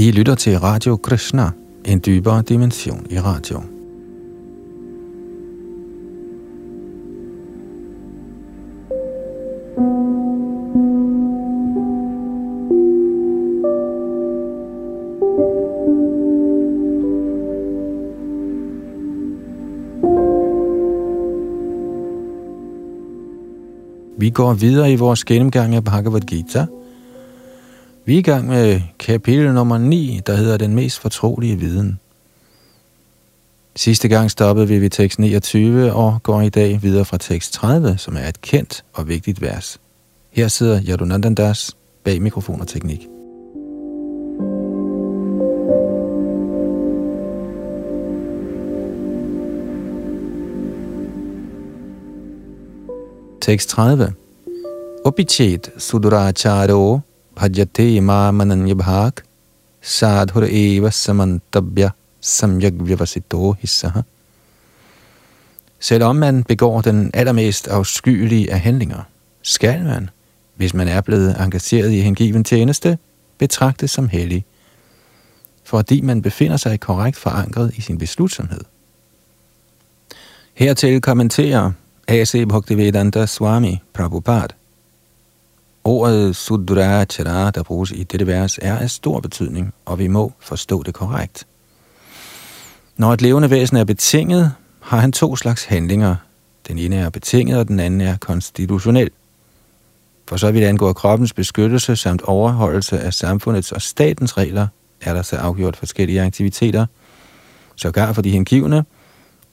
I lytter til Radio Krishna, en dybere dimension i radio. Vi går videre i vores gennemgang af Bhagavad Gita. Vi er i gang med kapitel nummer 9, der hedder Den mest fortrolige viden. Sidste gang stoppede vi ved tekst 29 og går i dag videre fra tekst 30, som er et kendt og vigtigt vers. Her sidder Yadunandandas bag mikrofon og teknik. Tekst 30. Opichet suduracharo bhajate imamanan yabhak sadhur eva samantabya samyak vyavasito hissaha. Selvom man begår den allermest afskyelige af handlinger, skal man, hvis man er blevet engageret i hengiven tjeneste, betragtes som hellig, fordi man befinder sig korrekt forankret i sin beslutsomhed. Hertil kommenterer A.C. Bhaktivedanta Swami Prabhupada. Ordet Sudrachara, der bruges i dette vers, er af stor betydning, og vi må forstå det korrekt. Når et levende væsen er betinget, har han to slags handlinger. Den ene er betinget, og den anden er konstitutionel. For så vidt angår kroppens beskyttelse samt overholdelse af samfundets og statens regler, er der så afgjort forskellige aktiviteter, sågar for de hengivne,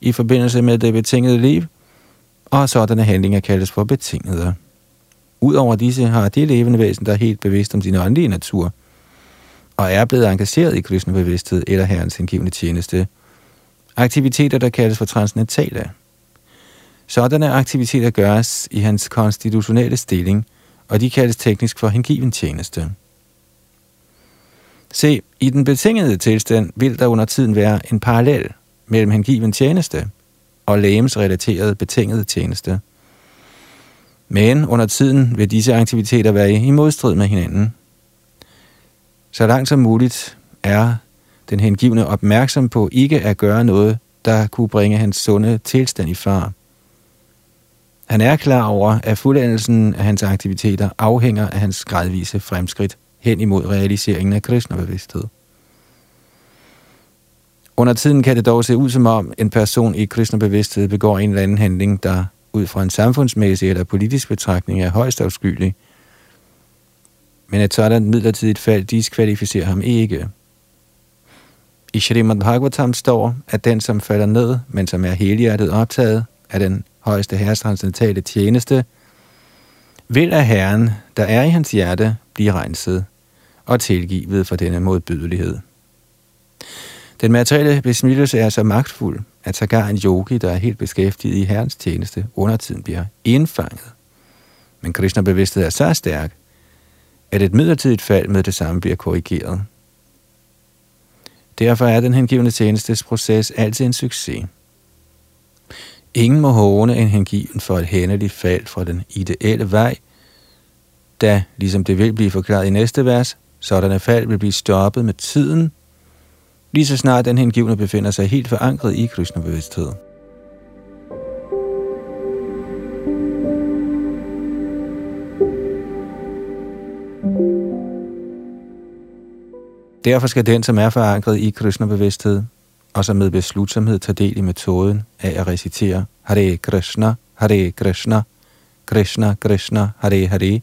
i forbindelse med det betingede liv – og sådanne handlinger kaldes for betingede. Udover disse har det levende væsen, der er helt bevidst om sin åndelige natur, og er blevet engageret i kristne bevidsthed eller herrens hengivende tjeneste, aktiviteter, der kaldes for transcendentale. Sådanne aktiviteter gøres i hans konstitutionelle stilling, og de kaldes teknisk for hengiven tjeneste. Se, i den betingede tilstand vil der under tiden være en parallel mellem hengiven tjeneste – og lægemsrelateret betinget tjeneste. Men under tiden vil disse aktiviteter være i modstrid med hinanden. Så langt som muligt er den hengivne opmærksom på ikke at gøre noget, der kunne bringe hans sunde tilstand i far. Han er klar over, at fuldendelsen af hans aktiviteter afhænger af hans gradvise fremskridt hen imod realiseringen af Krishna-bevidsthed. Under tiden kan det dog se ud som om en person i Krishna-bevidsthed begår en eller anden handling, der ud fra en samfundsmæssig eller politisk betragtning er højst afskyelig. Men et sådan midlertidigt fald diskvalificerer ham ikke. I Shrimad Bhagavatam står, at den, som falder ned, men som er helhjertet optaget af den højeste herres transcendentale tjeneste, vil af Herren, der er i hans hjerte, blive renset og tilgivet for denne modbydelighed. Den materielle besmittelse er så magtfuld, at sågar en yogi, der er helt beskæftiget i herrens tjeneste, under tiden bliver indfanget. Men Krishna bevidsthed er så stærk, at et midlertidigt fald med det samme bliver korrigeret. Derfor er den hengivende tjenestes proces altid en succes. Ingen må håne en hengiven for et hændeligt fald fra den ideelle vej, da, ligesom det vil blive forklaret i næste vers, sådanne fald vil blive stoppet med tiden, lige så snart den hengivne befinder sig helt forankret i Krishna-bevidsthed. Derfor skal den, som er forankret i Krishna-bevidsthed, og som med beslutsomhed tager del i metoden af at recitere Hare Krishna, Hare Krishna, Krishna Krishna, Hare Hare,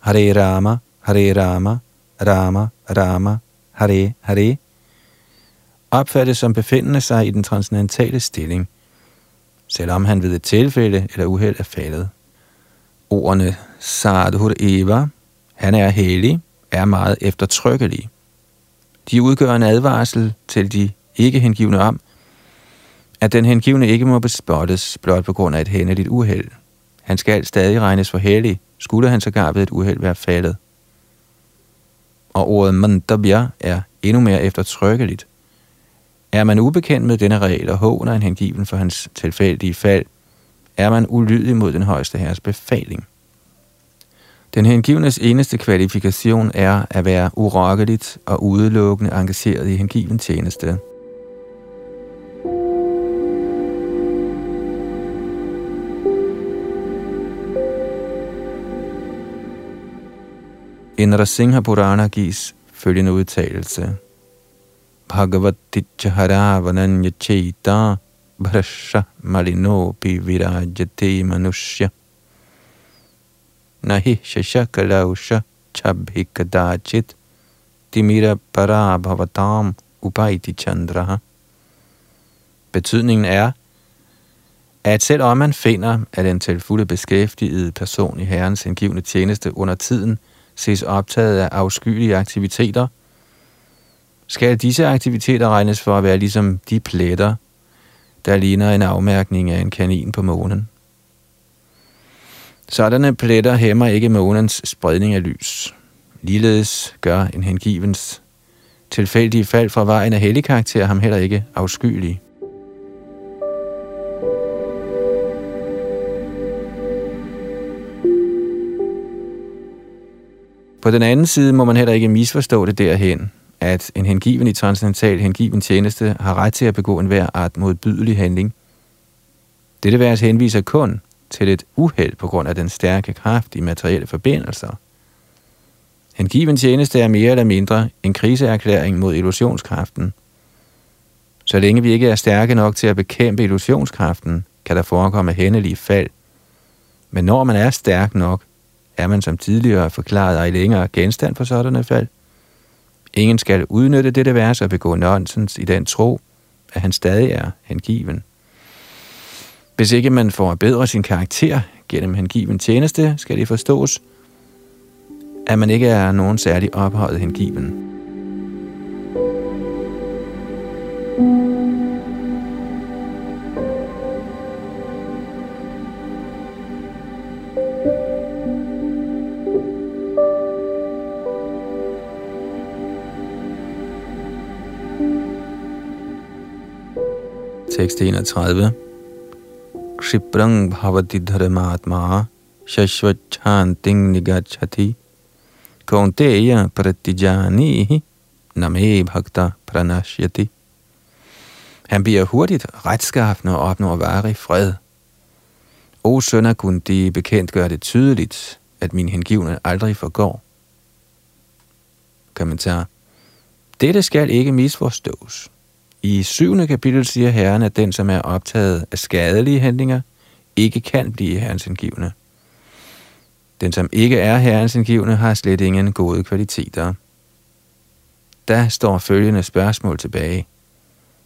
Hare Rama, Hare Rama, Rama Rama, Hare Hare, opfattes som befindende sig i den transcendentale stilling, selvom han ved et tilfælde eller uheld er faldet. Ordene Sadhur Eva, han er hellig, er meget eftertrykkelige. De udgør en advarsel til de ikke hengivne om, at den hengivne ikke må bespottes blot på grund af et hændeligt uheld. Han skal stadig regnes for hellig, skulle han sågar ved et uheld være faldet. Og ordet mandabya er endnu mere eftertrykkeligt. Er man ubekendt med denne regel og håner en hengiven for hans tilfældige fald, er man ulydig mod den højeste herres befaling. Den hengivnes eneste kvalifikation er at være urokkeligt og udelukkende engageret i hengiven tjeneste. Indra Singha Purana gives følgende udtalelse. Bhagavatitchaharavanan cheta bhrasha malino Pi virajate manushya nahi shashakalausha chabhikadachit dimira parabhavatam upaiti Chandra Betydningen er, at selvom man finder, at en til fulde beskæftigede person i Herrens hengivne tjeneste under tiden ses optaget af afskyelige aktiviteter, skal disse aktiviteter regnes for at være ligesom de pletter, der ligner en afmærkning af en kanin på månen. Sådanne pletter hæmmer ikke månens spredning af lys. Ligeledes gør en hengivens tilfældige fald fra vejen af hellig karakter ham heller ikke afskyelig. På den anden side må man heller ikke misforstå det derhen, at en hengiven i transcendental hengiven tjeneste har ret til at begå enhver art modbydelig handling. Dette vers henviser kun til et uheld på grund af den stærke kraft i materielle forbindelser. Hengiven tjeneste er mere eller mindre en kriseerklæring mod illusionskraften. Så længe vi ikke er stærke nok til at bekæmpe illusionskraften, kan der forekomme hændelige fald. Men når man er stærk nok, er man som tidligere forklaret ej længere genstand for sådanne fald. Ingen skal udnytte dette vers og begå nonsens i den tro, at han stadig er hengiven. Hvis ikke man får bedre sin karakter gennem hengiven tjeneste, skal det forstås, at man ikke er nogen særlig ophøjet hengiven. 31. Kshiprang bhavati dharmatma shashvachanting nigachati kaunteya pratijani name bhakta pranashyati. Han bliver hurtigt retskaffende og opnår varig fred. O sønner, kunne de bekendt gøre det tydeligt, at min hengivne aldrig forgår. Kommentar. Dette skal ikke misforstås. I syvende kapitel siger Herren, at den, som er optaget af skadelige handlinger, ikke kan blive herrens indgivende. Den, som ikke er herrens indgivende, har slet ingen gode kvaliteter. Der står følgende spørgsmål tilbage.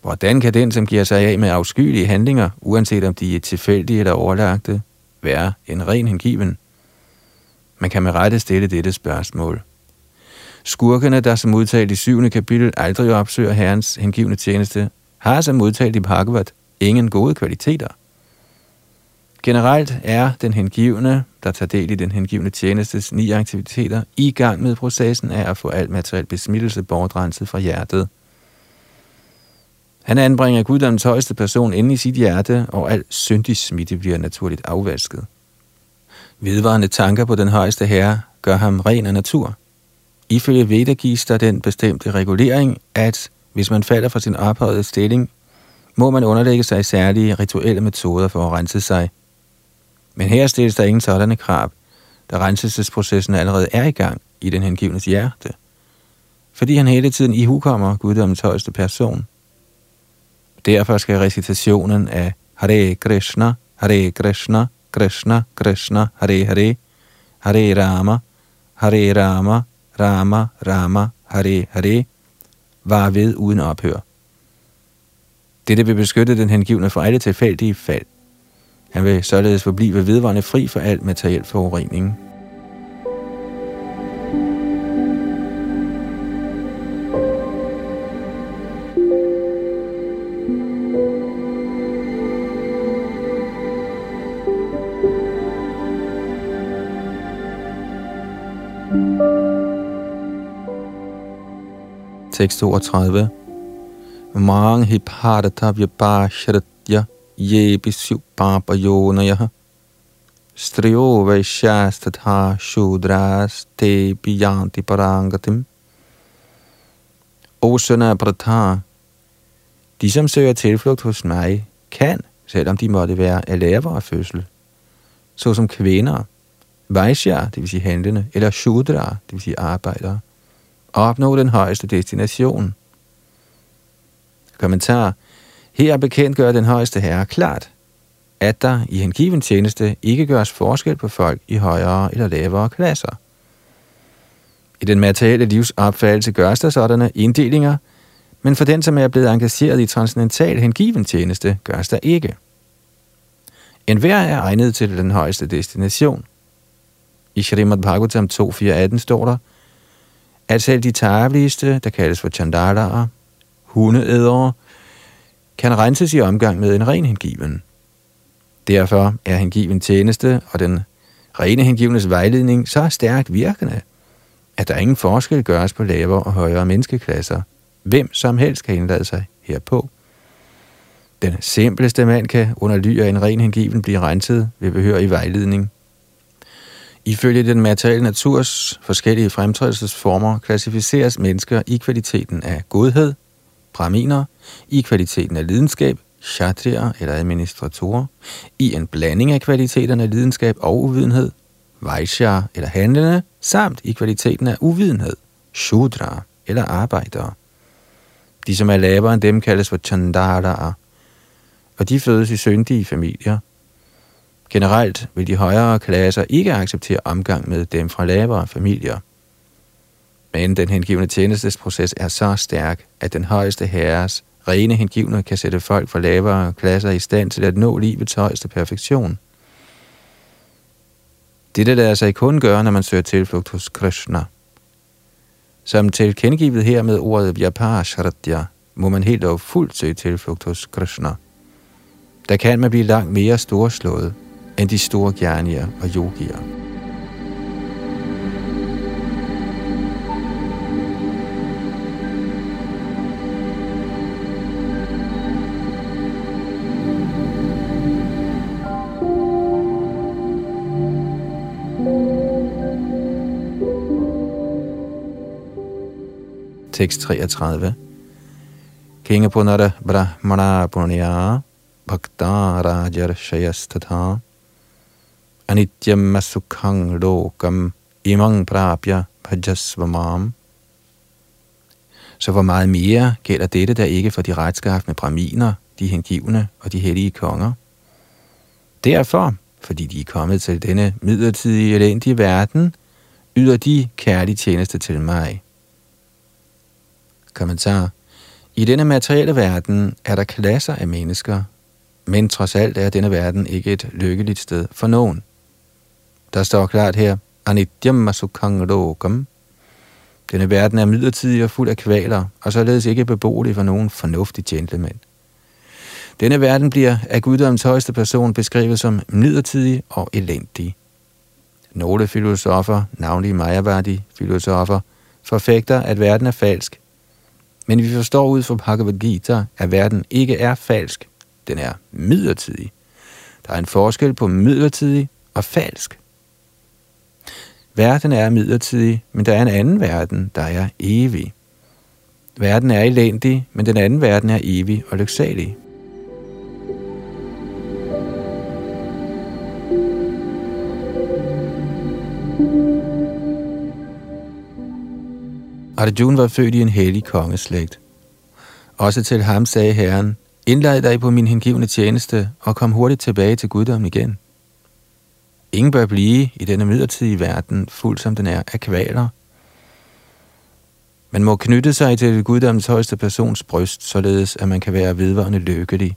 Hvordan kan den, som giver sig af med afskyelige handlinger, uanset om de er tilfældige eller overlagte, være en ren hengiven? Man kan med rette stille dette spørgsmål. Skurkene, der som udtalt i syvende kapitel aldrig opsøger herrens hengivne tjeneste, har som udtalt i Bhagavad ingen gode kvaliteter. Generelt er den hengivne, der tager del i den hengivne tjenestes ni aktiviteter, i gang med processen af at få alt materiel besmittelse bortrenset fra hjertet. Han anbringer guddommens højeste person inde i sit hjerte, og al syndig smitte bliver naturligt afvasket. Vedvarende tanker på den højeste herre gør ham ren af natur – Ifølge Veda gives der den bestemte regulering, at hvis man falder fra sin ophøjede stilling, må man underlægge sig særlige rituelle metoder for at rense sig. Men her stilles der ingen sådanne krav, da renselsesprocessen allerede er i gang i den hengivnes hjerte, fordi han hele tiden ihukommer guddommens højeste person. Derfor skal recitationen af Hare Krishna, Hare Krishna, Krishna Krishna, Hare Hare, Hare Rama, Hare Rama, Rama, Rama, Hare, Hare, var ved uden ophør. Dette vil beskytte den hengivne for alle tilfældige fald. Han vil således forblive vedvarende fri for al materiel forurening. Tekst 32. Mang hi bharata vyapasharatya ye bisu yonaya striyo vaishyastatha shudras te biyanti parangatim. O søn af Pratha, de som søger tilflugt hos mig, kan, selvom de måtte være af lavere fødsel, såsom kvinder, Vaishya, det vil sige handlende, eller Shudra, det vil sige arbejdere, opnå den højeste destination. Kommentar. Her bekendt gør den højeste herre klart, at der i hengiven tjeneste ikke gøres forskel på folk i højere eller lavere klasser. I den materielle livs opfattelse gøres der sådanne inddelinger, men for den, som er blevet engageret i transcendental hengiven tjeneste, gøres der ikke. En hver er egnet til den højeste destination. I Shrimad Bhagavatam 2.4.18 står der, at selv de tageligste, der kaldes for chandalaer, hundeædere, kan renses i omgang med en ren hengiven. Derfor er hengiven tjeneste og den rene hengivnes vejledning så stærkt virkende, at der ingen forskel gøres på lavere og højere menneskeklasser. Hvem som helst kan indlade sig herpå. Den simpleste mand kan under ly af en ren hengiven blive renset ved behør i vejledning. Ifølge den materielle naturs forskellige fremtrædelsesformer klassificeres mennesker i kvaliteten af godhed, braminer, i kvaliteten af lidenskab, chatrier eller administratorer, i en blanding af kvaliteterne af lidenskab og uvidenhed, vaishya eller handlende, samt i kvaliteten af uvidenhed, shudra eller arbejdere. De, som er lavere end dem, kaldes for chandalaer, og de fødes i syndige familier. Generelt vil de højere klasser ikke acceptere omgang med dem fra lavere familier. Men den hengivende tjenestesproces er så stærk, at den højeste herres rene hengivne kan sætte folk fra lavere klasser i stand til at nå livets højeste perfektion. Dette lader sig kun gøre, når man søger tilflugt hos Krishna. Som tilkendegivet her med ordet Vyaparashradya, må man helt og fuldt søge tilflugt hos Krishna. Der kan man blive langt mere storslået end de store gjernier og yogier. Tekst 33. Kinga punara brahmana punya bhakta rajar shayastatha anityam asukhang lokam imang prapya bhajasvamam. Så hvor meget mere gælder dette der ikke for de retskaffende braminer, de hengivne og de hellige konger? Derfor, fordi de er kommet til denne midlertidige elendige verden, yder de kærlig tjeneste til mig. Kommentar. I denne materielle verden er der klasser af mennesker, men trods alt er denne verden ikke et lykkeligt sted for nogen. Der står klart her, Anityam Masukang Lokam. Denne verden er midlertidig og fuld af kvaler, og således ikke beboelig for nogen fornuftig gentleman. Denne verden bliver af guddoms højeste person beskrevet som midlertidig og elendig. Nogle filosofer, navnlig Mayavadi-filosofer, forfægter, at verden er falsk. Men vi forstår ud fra Bhagavad Gita, at verden ikke er falsk. Den er midlertidig. Der er en forskel på midlertidig og falsk. Verden er midlertidig, men der er en anden verden, der er evig. Verden er elendig, men den anden verden er evig og lyksalig. Arjuna var født i en hellig kongeslægt. Også til ham sagde Herren, indlad dig på min hengivne tjeneste og kom hurtigt tilbage til guddommen igen. Ingen bør blive i denne midlertidige verden, fuld som den er af kvaler. Man må knytte sig til guddommens højeste persons bryst, således at man kan være vedvarende lykkelig.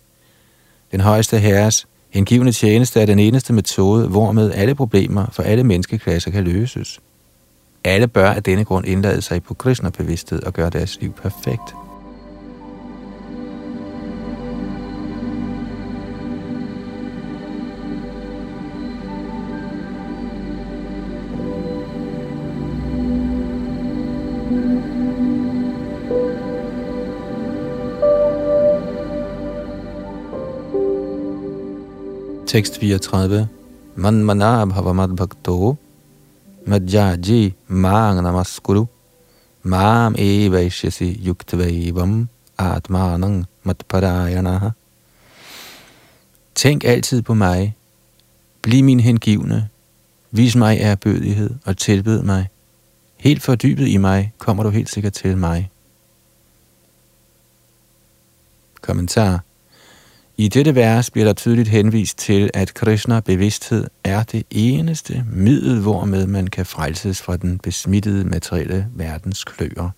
Den højeste herres hengivende tjeneste er den eneste metode, hvormed alle problemer for alle menneskeklasser kan løses. Alle bør af denne grund indlade sig på Krishna-bevidsthed og gøre deres liv perfekt. Tekst 34. man manab bhavamad bhakto madjaji mang namaskuru mam evaishyasi yuktvaivam, atmanang matparayanaha. Tænk altid på mig. Bliv min hengivne. Vis mig ærbødighed og tilbed mig. Helt fordybet i mig kommer du helt sikkert til mig. Kommentar i dette vers bliver der tydeligt henvist til, at Krishna bevidsthed er det eneste middel, hvormed man kan frelses fra den besmittede materielle verdens kløer.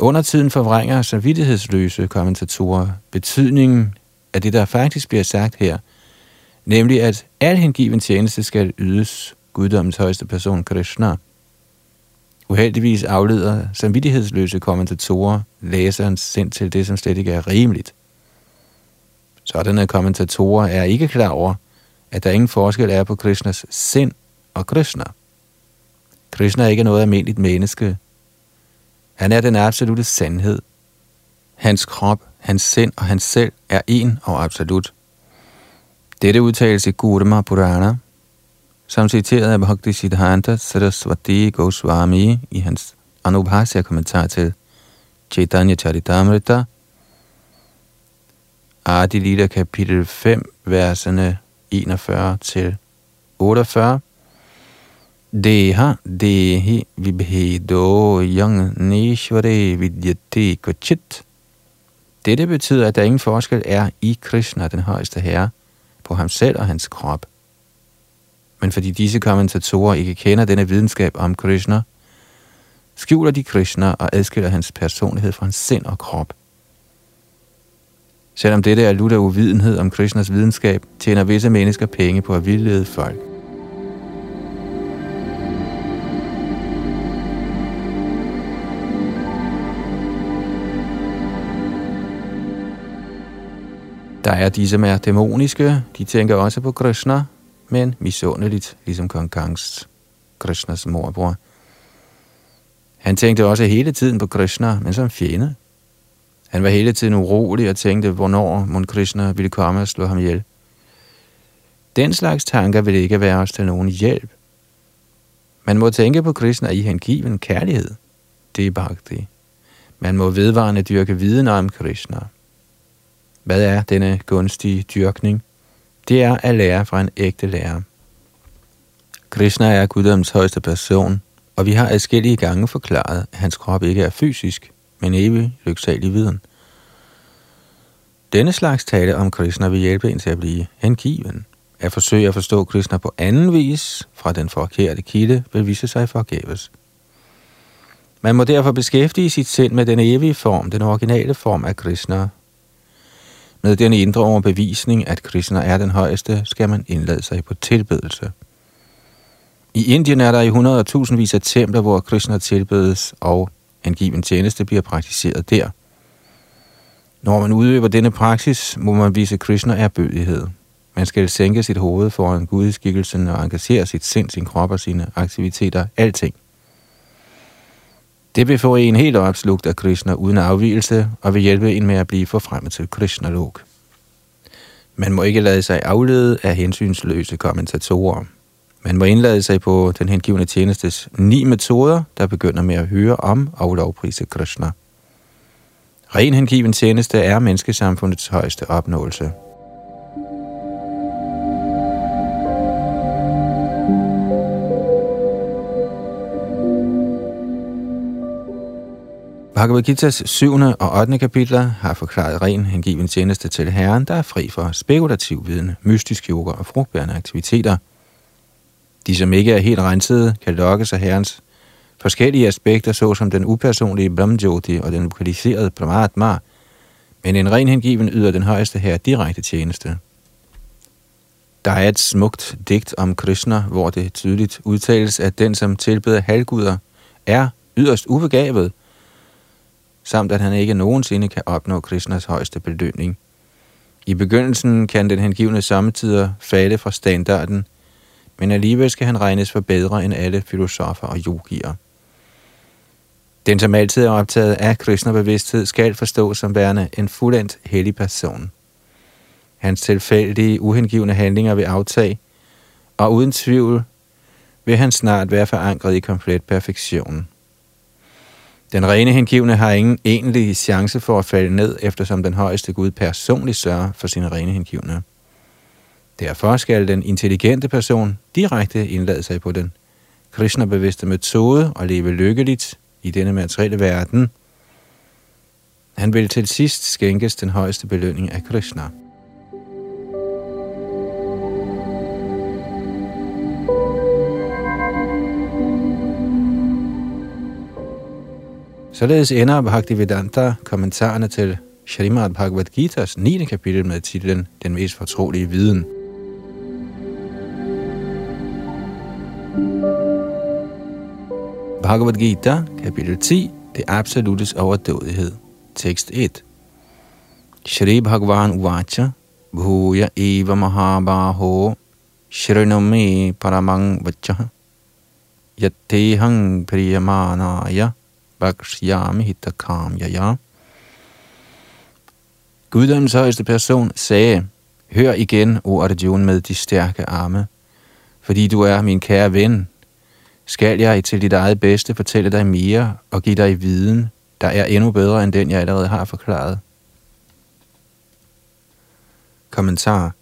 Under tiden forvrænger samvittighedsløse kommentatorer betydningen af det, der faktisk bliver sagt her, nemlig at al hengiven tjeneste skal ydes guddommens højeste person Krishna. Uheldigvis afleder samvittighedsløse kommentatorer læserens sind til det, som slet ikke er rimeligt – Sådanne kommentatorer er ikke klar over, at der ingen forskel er på Krishnas sind og Krishna. Krishna er ikke noget almindeligt menneske. Han er den absolute sandhed. Hans krop, hans sind og hans selv er en og absolut. Dette udtales i Gurma Purana, som citeret af Bhakti Siddhanta Saraswati Goswami i hans Anubhasya kommentar til Chaitanya Charitamrita Adi Lila kapitel 5, verserne 41 til 48. Deha dehi vibhedo yang nishvare vidyate kvachit. Dette betyder, at der ingen forskel er i Krishna, den højeste herre, på ham selv og hans krop. Men fordi disse kommentatorer ikke kender denne videnskab om Krishna, skjuler de Krishna og adskiller hans personlighed fra hans sind og krop – Selvom dette er lutter uvidenhed om Krishnas videnskab, tjener visse mennesker penge på at vildlede folk. Der er de, som er dæmoniske. De tænker også på Krishna, men misundeligt, ligesom kong Kangs, Krishnas morbror. Han tænkte også hele tiden på Krishna, men som fjende. Han var hele tiden urolig og tænkte, hvornår Mon Krishna ville komme og slå ham ihjel. Den slags tanker vil ikke være os til nogen hjælp. Man må tænke på Krishna i hengiven kærlighed. Det er bhakti. Man må vedvarende dyrke viden om Krishna. Hvad er denne gunstige dyrkning? Det er at lære fra en ægte lærer. Krishna er guddoms højeste person, og vi har adskillige gange forklaret, at hans krop ikke er fysisk, men evig lyksalig viden. Denne slags tale om Krishna vil hjælpe en til at blive hengiven. At forsøge at forstå Krishna på anden vis fra den forkerte kilde vil vise sig forgæves. Man må derfor beskæftige sit sind med den evige form, den originale form af Krishna. Med den indre overbevisning, at Krishna er den højeste, skal man indlade sig på tilbedelse. I Indien er der i hundredtusindvis af templer, hvor Krishna tilbedes, og angiven tjeneste bliver praktiseret der. Når man udøver denne praksis, må man vise Krishna erbødighed. Man skal sænke sit hoved foran gudskikkelsen og engagere sit sind, sin krop og sine aktiviteter, alting. Det vil få en helt opslugt af Krishna uden afvielse og vil hjælpe en med at blive forfremmet til Krishna-lok. Man må ikke lade sig aflede af hensynsløse kommentatorer. Man må indlade sig på den hengivende tjenestes ni metoder, der begynder med at høre om og lovprise Krishna. Ren hengiven tjeneste er menneskesamfundets højeste opnåelse. Bhagavad Gita's 7. og 8. kapitler har forklaret ren hengiven tjeneste til Herren, der er fri for spekulativ viden, mystisk yoga og frugtbærende aktiviteter – de, som ikke er helt rensede, kan lokkes af herrens forskellige aspekter, såsom den upersonlige Brahmjoti og den lokaliserede Brahmatma, men en ren hengiven yder den højeste her direkte tjeneste. Der er et smukt digt om Krishna, hvor det tydeligt udtales, at den, som tilbeder halvguder, er yderst ubegavet, samt at han ikke nogensinde kan opnå Krishnas højeste belønning. I begyndelsen kan den hengivne samtidig falde fra standarden, men alligevel skal han regnes for bedre end alle filosofer og yogier. Den, som altid er optaget af Krishna-bevidsthed, skal forstås som værende en fuldendt hellig person. Hans tilfældige, uhengivende handlinger vil aftage, og uden tvivl vil han snart være forankret i komplet perfektion. Den rene hengivne har ingen egentlig chance for at falde ned, eftersom den højeste Gud personligt sørger for sine rene hengivne. Derfor skal den intelligente person direkte indlade sig på den Krishna-bevidste metode og leve lykkeligt i denne materielle verden. Han vil til sidst skænkes den højeste belønning af Krishna. Således ender Bhaktivedanta kommentarerne til Srimad Bhagavad Gita's 9. kapitel med titlen Den mest fortrolige viden. Bhagavad Gita, kapitel 10, det absolutes overdådighed. Tekst 1. Shri Bhagavan Uvacha, Bhuya Eva Mahabaho, Shriname Paramang Vachaha, Yattehang Priyamanaya, Bakshyami Hitakam Yaya. Guddoms højeste person sagde, Hør igen, o Arjuna, med de stærke arme, fordi du er min kære ven, skal jeg til dit eget bedste fortælle dig mere og give dig viden, der er endnu bedre end den, jeg allerede har forklaret. Kommentar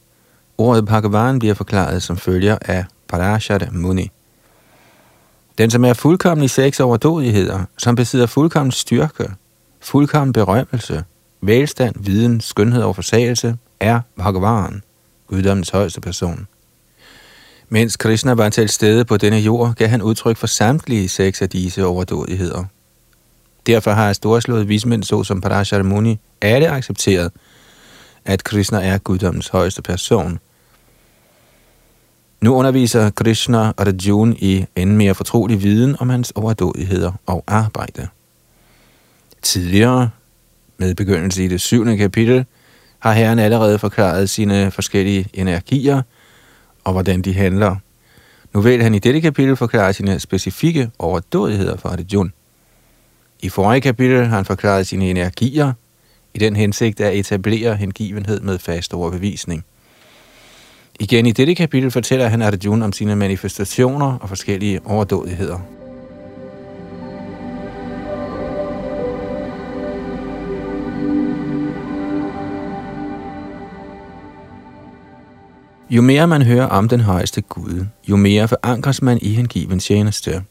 Ordet Bhagavan bliver forklaret som følger af Parashat Muni. Den, som er fuldkommen i seks overdådigheder, som besidder fuldkommen styrke, fuldkommen berømmelse, velstand, viden, skønhed og forsagelse, er Bhagavan, guddommens højeste person. Mens Krishna var til stede på denne jord, gav han udtryk for samtlige seks af disse overdådigheder. Derfor har storslået vismænd såsom Parashar Muni alle accepteret, at Krishna er guddommens højeste person. Nu underviser Krishna Arjuna i en mere fortrolig viden om hans overdådigheder og arbejde. Tidligere, med begyndelse i det syvende kapitel, har herren allerede forklaret sine forskellige energier – og hvordan de handler. Nu vil han i dette kapitel forklare sine specifikke overdådigheder for Arjuna. I forrige kapitel har han forklaret sine energier, i den hensigt at etablere hengivenhed med fast overbevisning. Igen i dette kapitel fortæller han Arjuna om sine manifestationer og forskellige overdådigheder. Jo mere man hører om den højeste Gud, jo mere forankres man i hengiven tjeneste.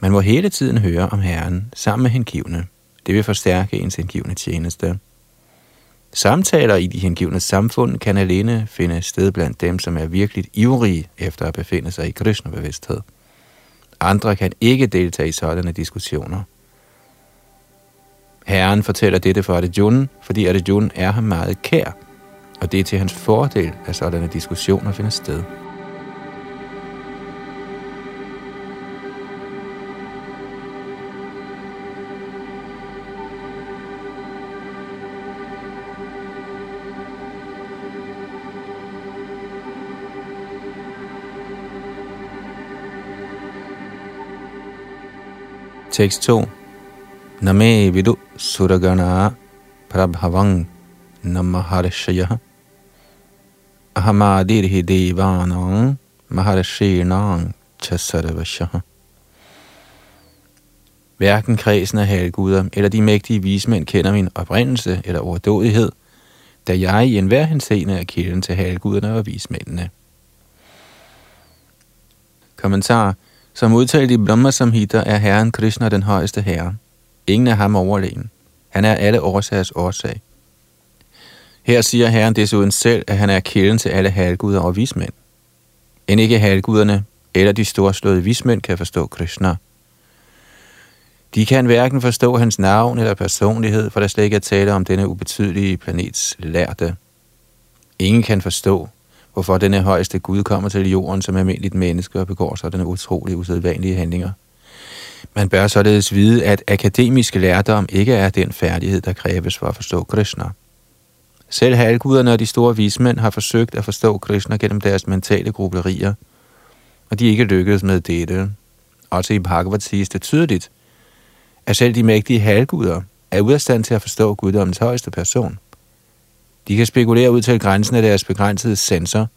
Man må hele tiden høre om Herren sammen med hengivne. Det vil forstærke ens hengivne tjeneste. Samtaler i de hengivne samfund kan alene finde sted blandt dem, som er virkelig ivrige efter at befinde sig i Krishna-bevidsthed. Andre kan ikke deltage i sådanne diskussioner. Herren fortæller dette for Arjuna, fordi Arjuna er ham meget kær – og det er til hans fordel, at sådanne diskussioner finder sted. Tekst 2. Name vidu suragana prabhavang namaharshaya Hamadirhi devanang maharshinang chasarvashah. Hverken kredsen af halvguder eller de mægtige vismænd kender min oprindelse eller overdådighed, da jeg i enhver henseende er kilden til halvguderne og vismændene. Kommentar. Som udtalt i Brahma Samhita er Herren Krishna den højeste herre. Ingen er ham overlegen. Han er alle årsagers årsag. Her siger Herren desuden selv, at han er kilden til alle halvguder og vismænd. End ikke halvguderne eller de storslåede vismænd kan forstå Krishna. De kan hverken forstå hans navn eller personlighed, for der slet ikke er tale om denne ubetydelige planets lærte. Ingen kan forstå, hvorfor denne højeste Gud kommer til jorden som almindeligt menneske og begår sådanne utrolige usædvanlige handlinger. Man bør således vide, at akademisk lærdom ikke er den færdighed, der kræves for at forstå Krishna. Selv halvguderne og de store vismænd har forsøgt at forstå Krishna gennem deres mentale grublerier, og de er ikke lykkedes med dette. Også i Bhagavad siges det tydeligt, at selv de mægtige halvguder er ude af stand til at forstå guddommens højeste person. De kan spekulere ud til grænsen af deres begrænsede sensor,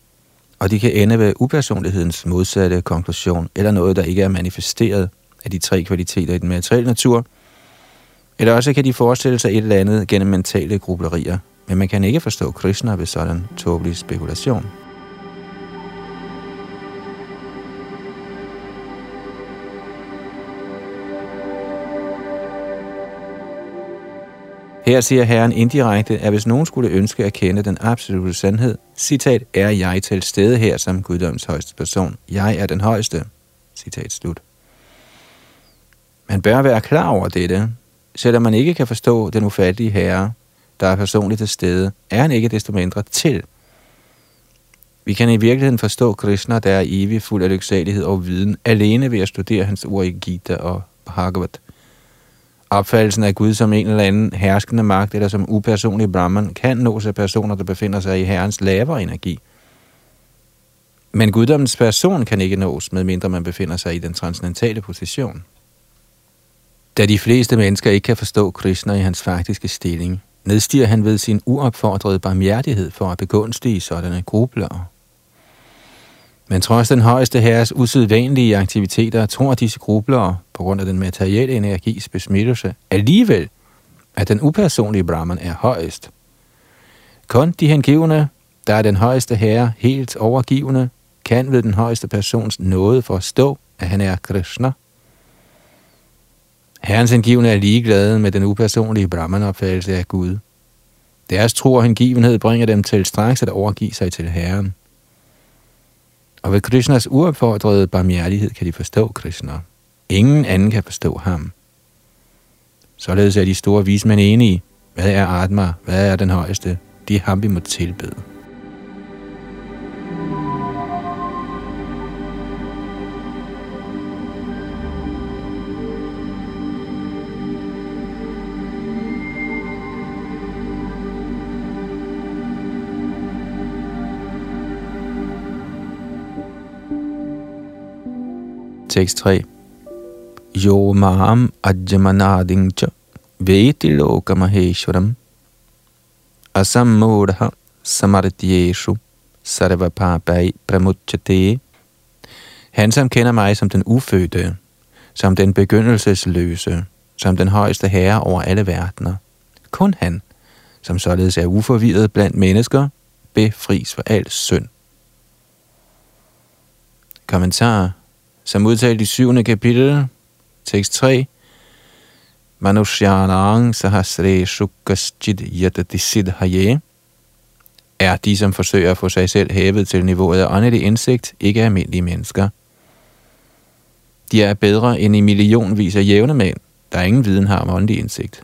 og de kan ende ved upersonlighedens modsatte konklusion, eller noget, der ikke er manifesteret af de tre kvaliteter i den materielle natur, eller også kan de forestille sig et eller andet gennem mentale grublerier, men man kan ikke forstå Krishna ved sådan tåbelig spekulation. Her siger Herren indirekte, at hvis nogen skulle ønske at kende den absolute sandhed, citat, er jeg til stede her som guddoms højeste person. Jeg er den højeste. Citat slut. Man bør være klar over dette. Selvom man ikke kan forstå den ufattelige herre, der er personligt til stede, er han ikke desto mindre til. Vi kan i virkeligheden forstå Krishna, der er evig fuld af lyksalighed og viden, alene ved at studere hans ord i Gita og Bhagavat. Opfattelsen af Gud som en eller anden herskende magt eller som upersonlig Brahman kan nås af personer, der befinder sig i herrens lavere energi. Men guddommens person kan ikke nås, medmindre man befinder sig i den transcendentale position. Da de fleste mennesker ikke kan forstå Krishna i hans faktiske stilling, nedstiger han ved sin uopfordrede barmhjertighed for at begunstige sådanne grublere. Men trods den højeste herres usædvanlige aktiviteter, tror disse grublere, på grund af den materielle energis besmittelse, alligevel, at den upersonlige Brahman er højest. Kun de hengivne, der er den højeste herre helt overgivende, kan ved den højeste persons nåde forstå, at han er Krishna. Herrens hengivne er ligeglade med den upersonlige Brahman-opfattelse af Gud. Deres tro og hengivenhed bringer dem til straks at overgive sig til Herren. Og ved Krishnas uopfordrede barmhjertighed kan de forstå Krishna. Ingen anden kan forstå ham. Således er de store vismænd enige. Hvad er Atma? Hvad er den højeste? Det er ham, vi må tilbede. Tekst 3. Yo maam ajjamanadingcha veti lokamaheshwaram asammodha samartyeshu sarvapapai pramuchate. Han, som kender mig som den ufødte, som den begyndelsesløse, som den højeste herre over alle verdener. Kun han, som således er uforvirret blandt mennesker, befris for al synd. Kommentar som udtalt i 7. kapitel, tekst 3, Manushyanang sahasre shukaschid yatatisidhaye, er de, som forsøger at få sig selv hævet til niveauet af åndelig indsigt, ikke almindelige mennesker. De er bedre end i millionvis af jævne mænd, der ingen viden har om åndelig indsigt.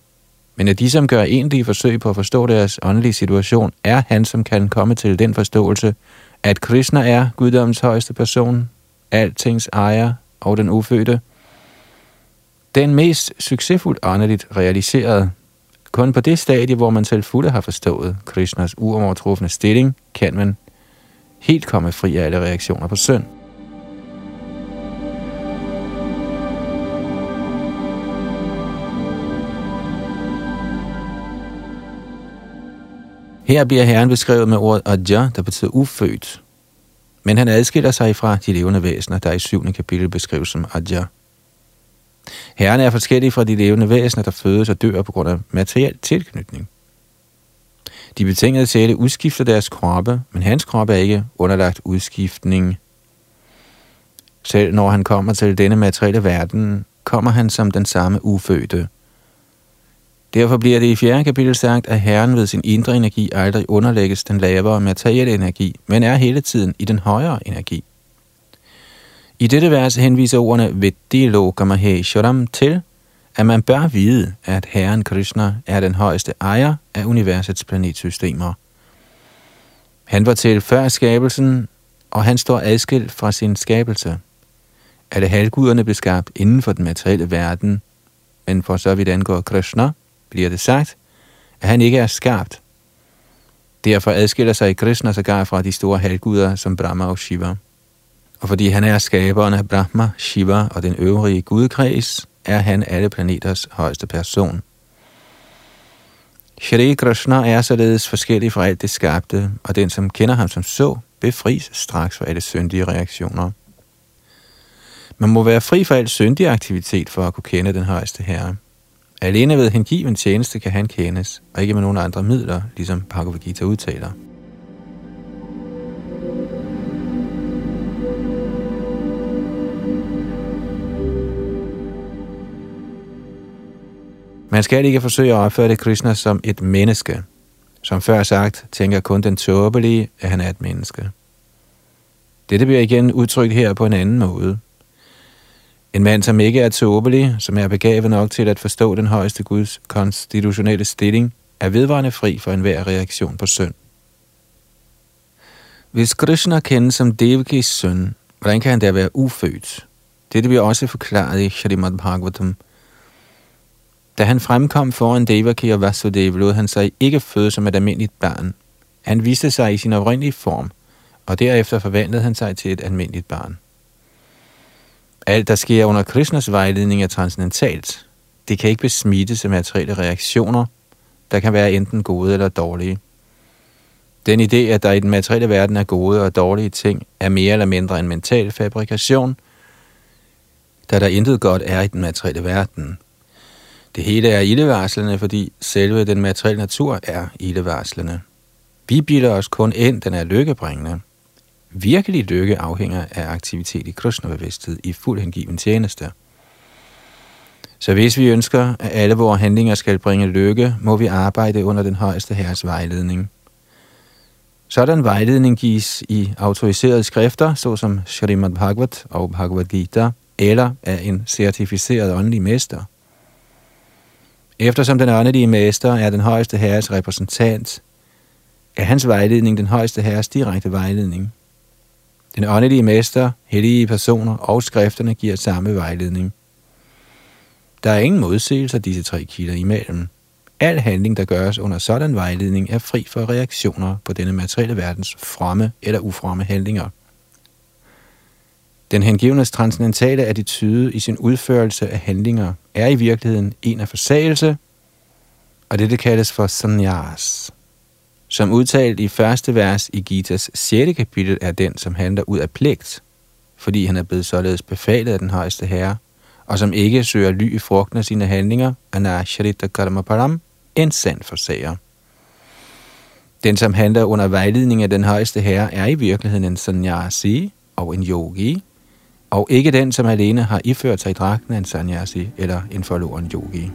Men at de, som gør egentlige forsøg på at forstå deres åndelige situation, er han, som kan komme til den forståelse, at Krishna er guddommens højeste person, altings ejer og den ufødte. Den mest succesfuldt åndeligt realiseret. Kun på det stadie, hvor man selv fulde har forstået Krishnas uovertrufne stilling, kan man helt komme fri af alle reaktioner på synd. Her bliver Herren beskrevet med ordet Adja, der betyder ufødt, men han adskiller sig fra de levende væsener, der i syvende kapitel beskrives som Adja. Herren er forskellig fra de levende væsener, der fødes og dør på grund af materiel tilknytning. De betingede sjæle udskifter deres kroppe, men hans krop er ikke underlagt udskiftning. Selv når han kommer til denne materielle verden, kommer han som den samme ufødte. Derfor bliver det i fjerde kapitel sagt, at Herren ved sin indre energi aldrig underlægges den lavere materielle energi, men er hele tiden i den højere energi. I dette vers henviser ordene Vedilo Lokamahesharam til, at man bør vide, at Herren Krishna er den højeste ejer af universets planetsystemer. Han var til før skabelsen, og han står adskilt fra sin skabelse. Alle halvguderne blev skabt inden for den materielle verden, men for så vidt angår Krishna, bliver det sagt, at han ikke er skabt. Derfor adskiller sig Krishna sågar fra de store halvguder som Brahma og Shiva. Og fordi han er skaberen af Brahma, Shiva og den øvrige gudkreds, er han alle planeters højeste person. Shri Krishna er således forskellig fra alt det skabte, og den, som kender ham som så, befries straks fra alle syndige reaktioner. Man må være fri for al syndig aktivitet for at kunne kende den højeste herre. Alene ved hengiven tjeneste kan han kendes, og ikke med nogen andre midler, ligesom Bhagavad Gita udtaler. Man skal ikke forsøge at opføre det Krishna som et menneske. Som før sagt, tænker kun den tåbelige, at han er et menneske. Dette bliver igen udtrykt her på en anden måde. En mand, som ikke er tåbelig, som er begavet nok til at forstå den højeste Guds konstitutionelle stilling, er vedvarende fri for enhver reaktion på synd. Hvis Krishna kendes som Devakis søn, hvordan kan han da være ufødt? Dette bliver også forklaret i Shrimad Bhagavatam – da han fremkom foran Devaki og Vasudev, lod han sig ikke føde som et almindeligt barn. Han viste sig i sin oprindelige form, og derefter forvandlede han sig til et almindeligt barn. Alt, der sker under Krishnas vejledning, er transcendentalt. Det kan ikke besmittes af materielle reaktioner, der kan være enten gode eller dårlige. Den idé, at der i den materielle verden er gode og dårlige ting, er mere eller mindre en mental fabrikation, da der intet godt er i den materielle verden – det hele er ildevarslende, fordi selve den materielle natur er ildevarslende. Vi bilder os kun ind, den er lykkebringende. Virkelig lykke afhænger af aktivitet i Krishna-bevidsthed i fuld hengiven tjeneste. Så hvis vi ønsker, at alle vores handlinger skal bringe lykke, må vi arbejde under den højeste herres vejledning. Sådan vejledning gives i autoriserede skrifter, såsom Srimad Bhagavat og Bhagavad Gita, eller af en certificeret åndelig mester – Eftersom den åndelige mester er den højeste herres repræsentant, er hans vejledning den højeste herres direkte vejledning. Den åndelige mester, hellige personer og skrifterne giver samme vejledning. Der er ingen modsigelse disse tre kilder imellem. Al handling, der gøres under sådan vejledning, er fri for reaktioner på denne materielle verdens fromme eller ufromme handlinger. Den hengivnes transcendentale attitude i sin udførelse af handlinger er i virkeligheden en af forsagelse, og det kaldes for sannyas. Som udtalt i første vers i Gitas 6. kapitel er den, som handler ud af pligt, fordi han er blevet således befalet af den højeste herre, og som ikke søger ly i frugten af sine handlinger, anasharita karma param, en sand forsager. Den, som handler under vejledning af den højeste herre, er i virkeligheden en sannyasi og en yogi, og ikke den, som alene har iført sig i dragten af en sannyasi eller en forloren yogi.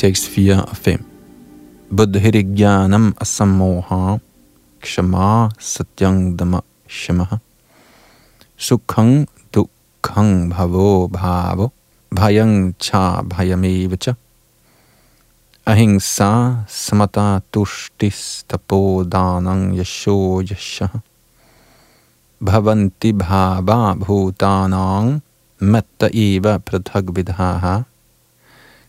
Tekst 4 og 5 buddhirigyanam asamoha kshama satyang dhamma shamaha sukhang dukhang bhavo bhavo bhayang cha bhayameva Vacha ahimsa samata tushtis tapodanang yasho yasha. Bhavanti bhava bhutanang matta eva prathag vidhaha.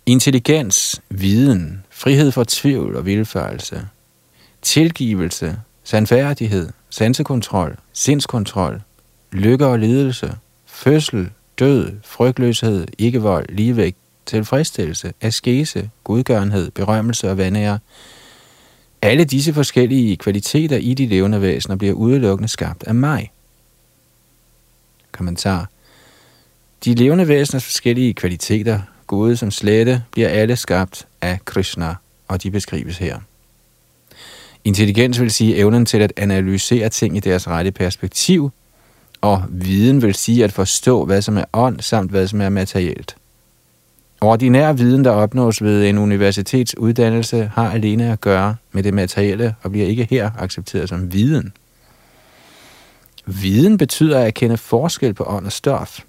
Intelligens, viden, frihed for tvivl og vilfarelse, tilgivelse, sandfærdighed, sansekontrol, sindskontrol, lykke og lidelse, fødsel, død, frygtløshed, ikkevold, ligevægt, tilfredsstillelse, askese, godgørenhed, berømmelse og vandære. Alle disse forskellige kvaliteter i de levende væsener bliver udelukkende skabt af mig. Kommentar. De levende væseners forskellige kvaliteter gode som slette, bliver alle skabt af Krishna, og de beskrives her. Intelligens vil sige evnen til at analysere ting i deres rette perspektiv, og viden vil sige at forstå, hvad som er ånd, samt hvad som er materielt. Ordinær viden, der opnås ved en universitetsuddannelse, har alene at gøre med det materielle og bliver ikke her accepteret som viden. Viden betyder at kende forskel på ånd og stof.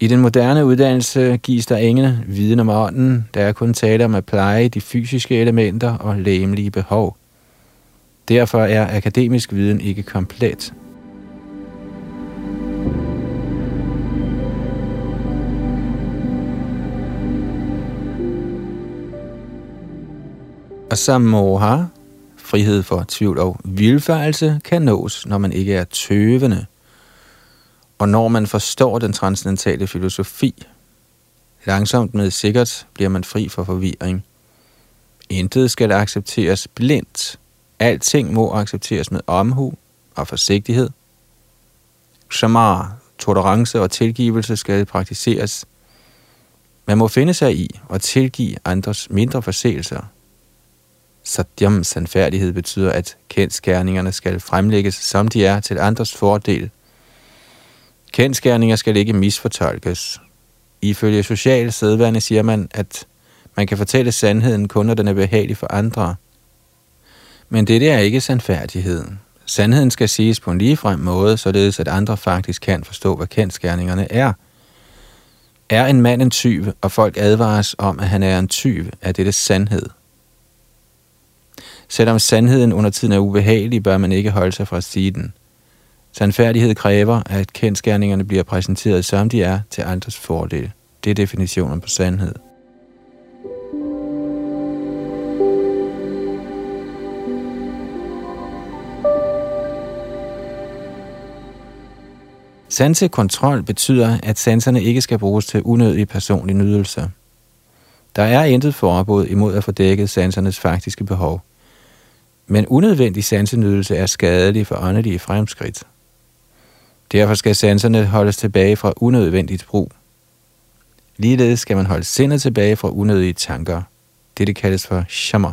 I den moderne uddannelse gives der ingen viden om ånden, der er kun tale om at pleje de fysiske elementer og læmelige behov. Derfor er akademisk viden ikke komplet, Og samoha, frihed for tvivl og vilfarelse, kan nås, når man ikke er tøvende og når man forstår den transcendentale filosofi. Langsomt med sikkert bliver man fri for forvirring. Intet skal accepteres blindt. Alting må accepteres med omhu og forsigtighed. Shamar, tolerance og tilgivelse skal praktiseres. Man må finde sig i og tilgive andres mindre forseelser. Satyam sandfærdighed betyder, at kendskærningerne skal fremlægges, som de er til andres fordel. Kendskærninger skal ikke misfortolkes. Ifølge social sædvane siger man, at man kan fortælle sandheden kun, når den er behagelig for andre. Men det er ikke sandfærdighed. Sandheden skal siges på en ligefrem måde, således at andre faktisk kan forstå, hvad kendskærningerne er. Er en mand en tyv, og folk advares om, at han er en tyv, er dette sandhed. Selvom sandheden under tiden er ubehagelig, bør man ikke holde sig fra at sige den. Sandfærdighed kræver, at kendskærningerne bliver præsenteret, som de er, til andres fordel. Det er definitionen på sandhed. Sansekontrol betyder, at sanserne ikke skal bruges til unødige personlige nydelser. Der er intet forbud imod at få dækket sansernes faktiske behov. Men unødvendig sansenydelse er skadelig for åndelige fremskridt. Derfor skal sanserne holdes tilbage fra unødvendigt brug. Ligeledes skal man holde sindet tilbage fra unødige tanker. Det kaldes for shammer.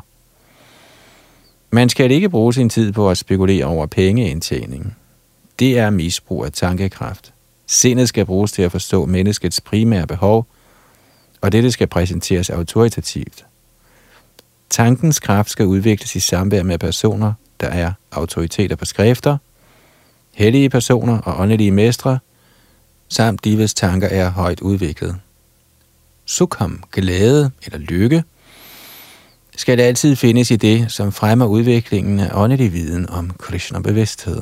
Man skal ikke bruge sin tid på at spekulere over pengeindtjening. Det er misbrug af tankekraft. Sindet skal bruges til at forstå menneskets primære behov, og dette skal præsenteres autoritativt. Tankens kraft skal udvikles i samvær med personer, der er autoriteter på skrifter, hellige personer og åndelige mestre, samt de, hvis tanker er højt udviklet. Sukham, glæde eller lykke, skal det altid findes i det, som fremmer udviklingen af åndelig viden om Krishna-bevidsthed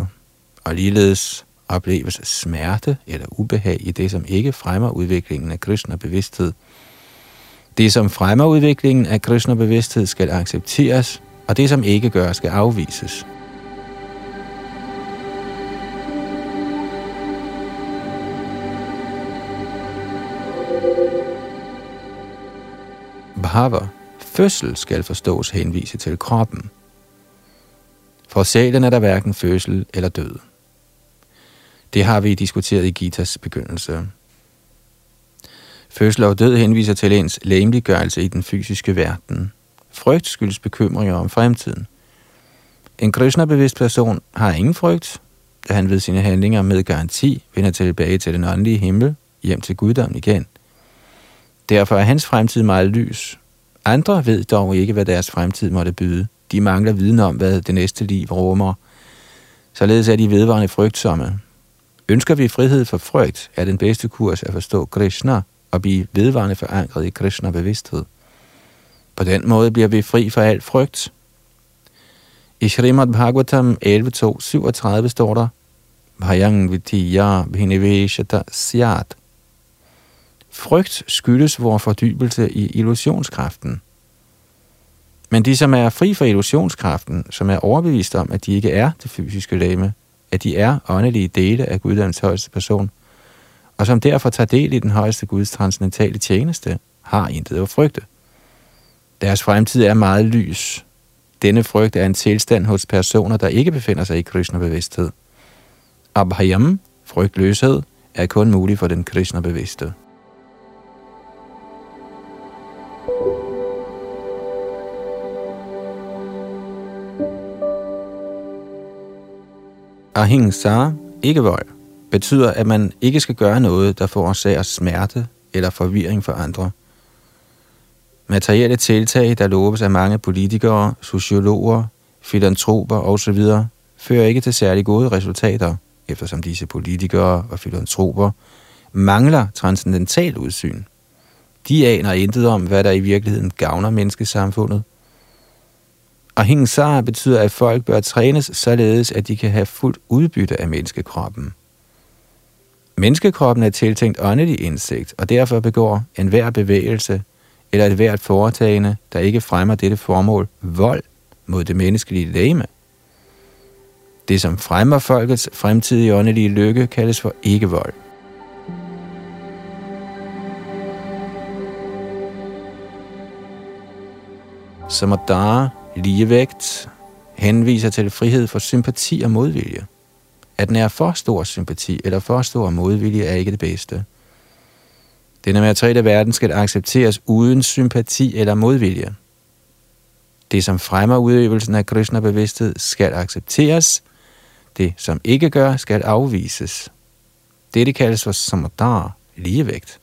og ligeledes opleves smerte eller ubehag i det, som ikke fremmer udviklingen af Krishna-bevidsthed. Det, som fremmer udviklingen af Krishna-bevidsthed, skal accepteres, og det, som ikke gør, skal afvises. Bhava, fødsel skal forstås henvise til kroppen. For sjælen er der hverken fødsel eller død. Det har vi diskuteret i Gitas begyndelse. Fødsel og død henviser til ens læmeliggørelse i den fysiske verden. Frygt skyldes bekymringer om fremtiden. En Krishna-bevidst person har ingen frygt, da han ved sine handlinger med garanti vender tilbage til den åndelige himmel, hjem til guddommen igen. Derfor er hans fremtid meget lys. Andre ved dog ikke, hvad deres fremtid måtte byde. De mangler viden om, hvad det næste liv rummer. Således er de vedvarende frygtsomme. Ønsker vi frihed for frygt, er den bedste kurs at forstå Krishna og blive vedvarende forankret i Krishna-bevidsthed. På den måde bliver vi fri for al frygt. I Srimad Bhagavatam 11.2.37 står der, Bhayang vitiya bhiniveshata syat. Frygt skyldes vores fordybelse i illusionskraften. Men de, som er fri for illusionskraften, som er overbevist om, at de ikke er det fysiske læme, at de er åndelige dele af Guddoms højeste person, og som derfor tager del i den højeste Guds transcendentale tjeneste, har intet at frygte. Deres fremtid er meget lys. Denne frygt er en tilstand hos personer, der ikke befinder sig i Krishna-bevidsthed. Abhayam, frygtløshed, er kun mulig for den Krishna-bevidste. Ahimsa, ikke vold, betyder, at man ikke skal gøre noget, der forårsager smerte eller forvirring for andre. Materielle tiltag, der loves af mange politikere, sociologer, filantroper osv., fører ikke til særlig gode resultater, eftersom disse politikere og filantroper mangler transcendental udsyn. De aner intet om, hvad der i virkeligheden gavner menneskesamfundet, Ahimsa betyder, at folk bør trænes således, at de kan have fuldt udbytte af menneskekroppen. Menneskekroppen er tiltænkt åndelig indsigt, og derfor begår enhver bevægelse eller et hvert foretagende, der ikke fremmer dette formål, vold mod det menneskelige læme. Det, som fremmer folkets fremtidige åndelige lykke, kaldes for ikke-vold. Samadara, ligevægt, henviser til frihed for sympati og modvilje. At nære for stor sympati eller for stor modvilje er ikke det bedste. Denne materielle verden skal accepteres uden sympati eller modvilje. Det, som fremmer udøvelsen af Krishna-bevidsthed, skal accepteres. Det, som ikke gør, skal afvises. Dette kaldes for samadhar, ligevægt.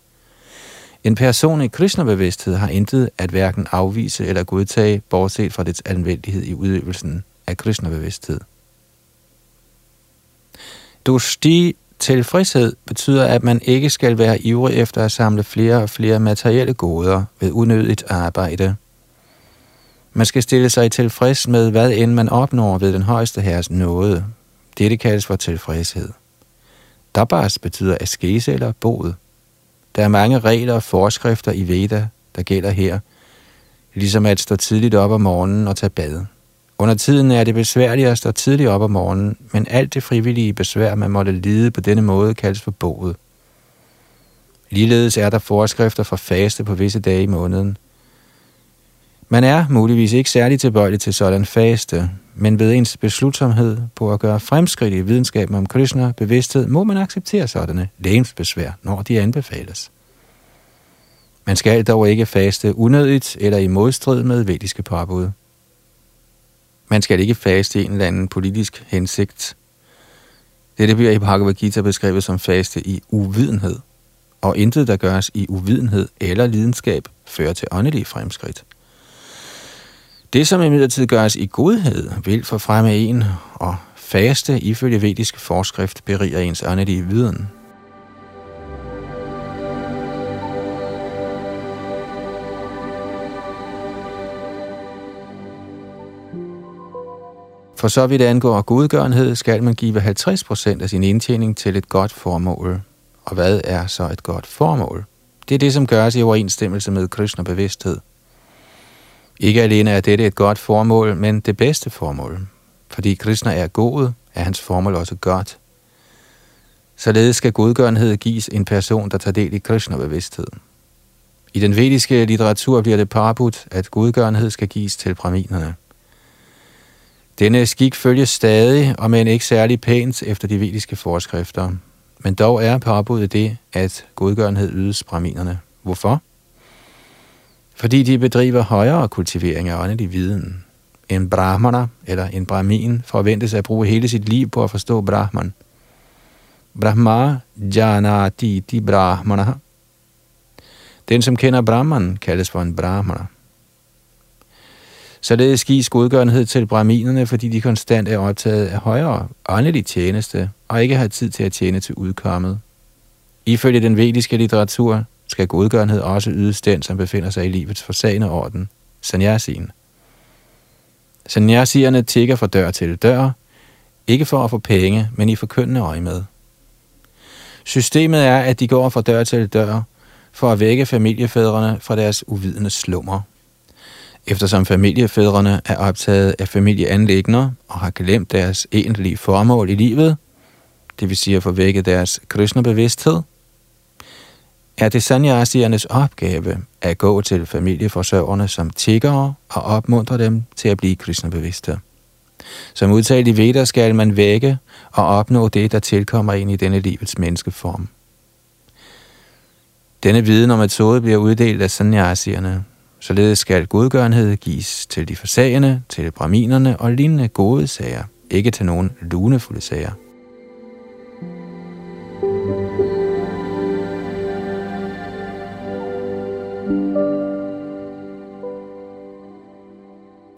En person i Krishna-bevidsthed har intet at hverken afvise eller godtage, bortset fra dets anvendelighed i udøvelsen af Krishna-bevidsthed. Dusti tilfredshed betyder, at man ikke skal være ivrig efter at samle flere og flere materielle goder ved unødigt arbejde. Man skal stille sig tilfreds med, hvad end man opnår ved den højeste herres nåde. Dette kaldes for tilfredshed. Dabas betyder askese eller bod. Der er mange regler og forskrifter i Veda, der gælder her, ligesom at stå tidligt op om morgenen og tage bad. Under tiden er det besværligt at stå tidligt op om morgenen, men alt det frivillige besvær, man måtte lide på denne måde, kaldes for boet. Ligeledes er der forskrifter for faste på visse dage i måneden. Man er muligvis ikke særlig tilbøjelig til sådan faste, men ved ens beslutsomhed på at gøre fremskridt i videnskaben om Krishna bevidsthed, må man acceptere sådanne lægemsbesvær, når de anbefales. Man skal dog ikke faste unødigt eller i modstrid med vediske påbud. Man skal ikke faste i en eller anden politisk hensigt. Dette bliver i Bhagavad Gita beskrevet som faste i uvidenhed, og intet, der gøres i uvidenhed eller lidenskab, fører til åndelige fremskridt. Det, som imidlertid gøres i godhed, vil forfremme en, og faste ifølge vediske forskrift beriger ens åndelige viden. For så vidt angår godgørenhed, skal man give 50% af sin indtjening til et godt formål. Og hvad er så et godt formål? Det er det, som gøres i overensstemmelse med Krishna bevidsthed. Ikke alene er dette et godt formål, men det bedste formål. Fordi Krishna er god, er hans formål også godt. Således skal godgørenhed gives en person, der tager del i Krishna-bevidsthed. I den vediske litteratur bliver det parabudt, at godgørenhed skal gives til braminerne. Denne skik følges stadig, og men ikke særlig pænt efter de vediske forskrifter. Men dog er påbuddet det, at godgørenhed ydes braminerne. Hvorfor? Fordi de bedriver højere kultivering af åndelig viden. En brahmana eller en brahmin forventes at bruge hele sit liv på at forstå brahman. Brahma janati di brahmana. Den, som kender brahman, kaldes for en brahmana. Således gives godgørenhed til brahminerne, fordi de konstant er optaget af højere åndelig tjeneste og ikke har tid til at tjene til udkommet. Ifølge den vediske litteratur skal godgørenhed også ydes den, som befinder sig i livets forsagende orden, sanyasien. Sanyasierne tigger fra dør til dør, ikke for at få penge, men i forkyndende øje med. Systemet er, at de går fra dør til dør for at vække familiefædrene fra deres uvidende slummer. Eftersom familiefædrene er optaget af familieanlægner og har glemt deres egentlige formål i livet, det vil sige at få vækket deres kristne bevidsthed er det sanyasiernes opgave at gå til familieforsørgerne som tiggere og opmuntre dem til at blive kristnebevidste. Som udtalt i Veda skal man vække og opnå det, der tilkommer ind i denne livets menneskeform. Denne viden om metode bliver uddelt af sanyasierne, Således skal godgørenhed gives til de forsagende, til braminerne og lignende gode sager, ikke til nogen lunefulde sager.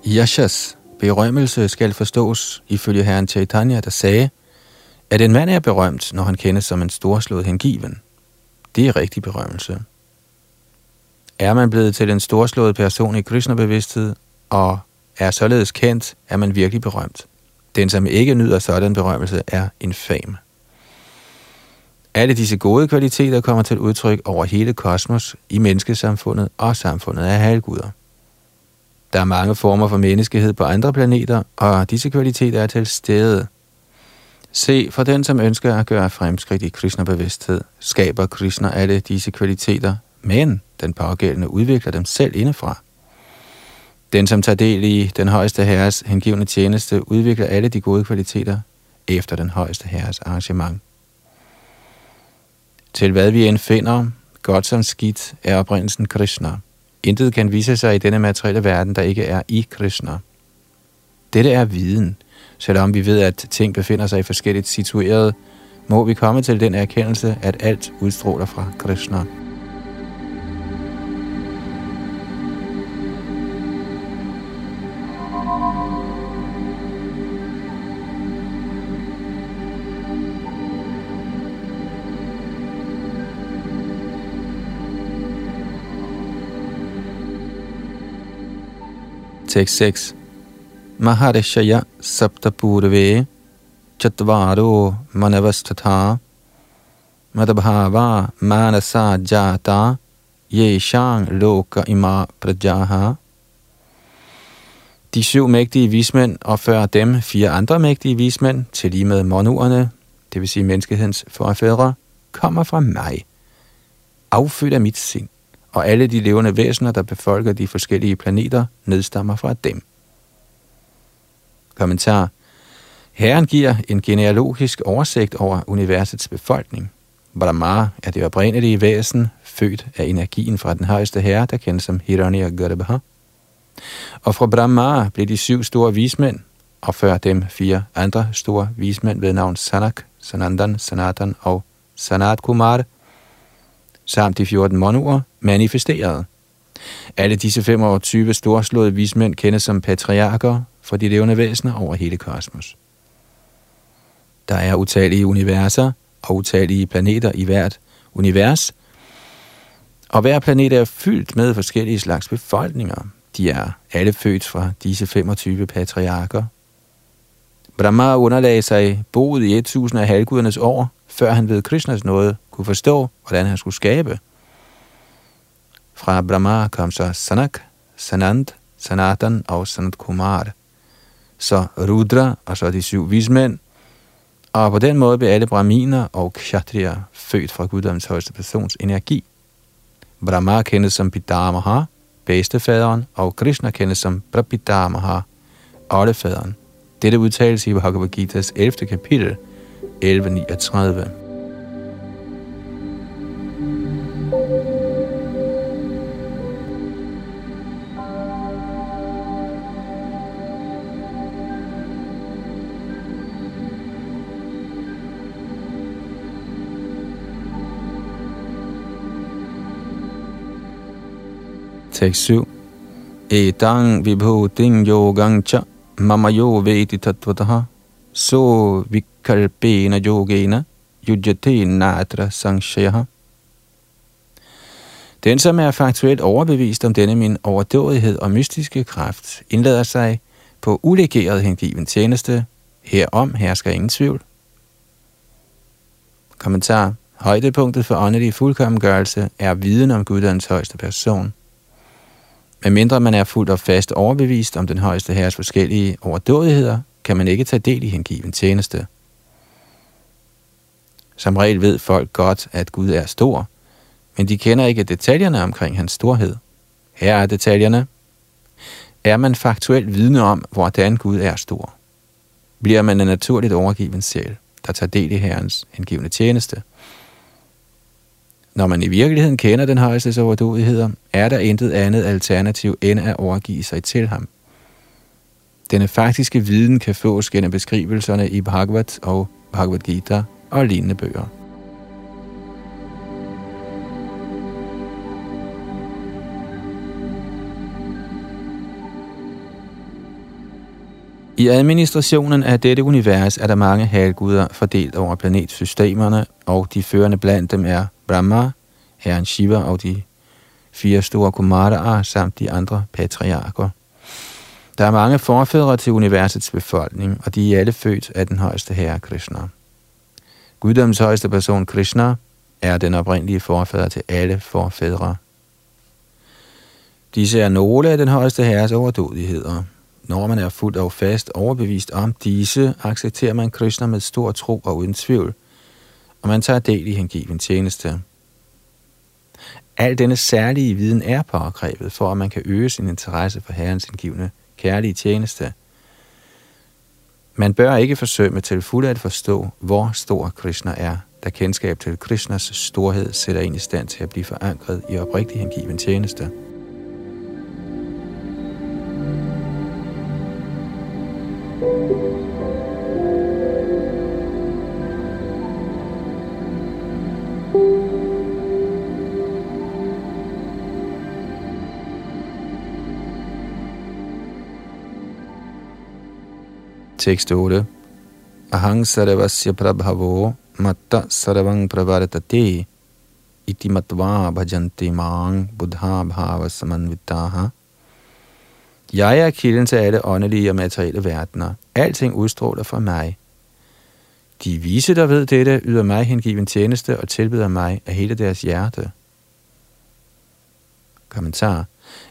Yashas berømmelse skal forstås ifølge herren Chaitanya, der sagde, at en mand er berømt, når han kendes som en storslået hengiven. Det er rigtig berømmelse. Er man blevet til en storslået person i Krishna-bevidsthed, og er således kendt, er man virkelig berømt. Den, som ikke nyder sådan berømmelse, er infam. Alle disse gode kvaliteter kommer til udtryk over hele kosmos, i menneskesamfundet og samfundet af halvguder. Der er mange former for menneskehed på andre planeter, og disse kvaliteter er til stede. Se, for den, som ønsker at gøre fremskridt i Krishna-bevidsthed, skaber Krishna alle disse kvaliteter, men den pågældende udvikler dem selv indefra. Den, som tager del i den højeste herres hengivende tjeneste, udvikler alle de gode kvaliteter efter den højeste herres arrangement. Til hvad vi end finder, godt som skidt, er oprindelsen Krishna. Intet kan vise sig i denne materielle verden, der ikke er i Krishna. Dette er viden. Selvom vi ved, at ting befinder sig i forskelligt situeret, må vi komme til den erkendelse, at alt udstråler fra Krishna. 6. Maharishaya Saptapurve Chatvaro Manavastatha Madabhava Manasa Jata Yeshang Loka Ima Prajaha. De syv mægtige vismænd og før dem fire andre mægtige vismænd, til lige med monuerne, det vil sige menneskehedens forfædre, kommer fra mig, affødt af mit sind og alle de levende væsener, der befolker de forskellige planeter, nedstammer fra dem. Kommentar. Herren giver en genealogisk oversigt over universets befolkning. Brahma er det oprindelige væsen, født af energien fra den højeste herre, der kendes som Hiranyagarbha. Og fra Brahma blev de syv store vismænd, og før dem fire andre store vismænd ved navn Sanak, Sanandan, Sanatan og Sanat Kumar – samt de 14 monuer, manifesterede. Alle disse 25 storslåede vismænd kendes som patriarker for de levende væsener over hele kosmos. Der er utallige universer og utallige planeter i hvert univers, og hver planet er fyldt med forskellige slags befolkninger. De er alle født fra disse 25 patriarker. Brahma underlagde sig boet i 1000 af halvgudernes år, før han ved Krishnas nåde kunne forstå, hvordan han skulle skabe. Fra Brahma kom så Sanak, Sanand, Sanatan og Sanat Kumar. Så Rudra og så de syv vismænd. Og på den måde blev alle brahminer og kshatriya født fra guddommens højeste persons energi. Brahma kendes som Pidamaha, bedstefaderen, og Krishna kendes som Prabhidamaha, oldefaderen. Dette udtales i Bhagavad Gita's 11. kapitel, 1139. Tekst 7. Etang vibhuting yogang cha mama yo vedi tatvataha so kalpena yogena yujate natra sangshayaha. Den, som er faktuelt overbevist om denne min overdådighed og mystiske kraft, indlader sig på ulegeret hengiven tjeneste. Herom hersker ingen tvivl. Kommentar. Højdepunktet for åndelig fuldkommengørelse er viden om Guddoms højeste person. Men mindre man er fuldt og fast overbevist om den højeste herres forskellige overdådigheder, kan man ikke tage del i hengiven tjeneste. Som regel ved folk godt, at Gud er stor, men de kender ikke detaljerne omkring hans storhed. Her er detaljerne. Er man faktuelt vidne om, hvordan Gud er stor? Bliver man en naturligt overgiven sjæl, der tager del i Herrens hengivende tjeneste – når man i virkeligheden kender den højeste overdådigheder, er der intet andet alternativ end at overgive sig til ham. Denne faktiske viden kan fås gennem beskrivelserne i Bhagavad og Bhagavad Gita og lignende bøger. I administrationen af dette univers er der mange halvguder fordelt over planetsystemerne, og de førende blandt dem er Brahma, herren Shiva og de fire store Kumaraer samt de andre patriarker. Der er mange forfædre til universets befolkning, og de er alle født af den højeste herre Krishna. Guddoms højeste person Krishna er den oprindelige forfader til alle forfædre. Disse er nogle af den højeste herres overdådigheder. Når man er fuldt og fast overbevist om disse, accepterer man Krishna med stor tro og uden tvivl, og man tager del i hengiven tjeneste. Al denne særlige viden er påkrævet, for at man kan øge sin interesse for Herrens indgivende kærlige tjeneste. Man bør ikke forsøge til fulde at forstå, hvor stor Krishna er, da kendskab til Krishnas storhed sætter en i stand til at blive forankret i oprigtig hengiven tjeneste. Tekst 8. Ahang sarvasya prabhavo matta sarvang pravartate iti matva bhajanti mang buddha bhava samanvitaha. Jeg er kilden til alle åndelige og materielle verdener. Alting udstråler fra mig. De vise, der ved dette, yder mig hengiven tjeneste og tilbyder mig af hele deres hjerte. Kommentar.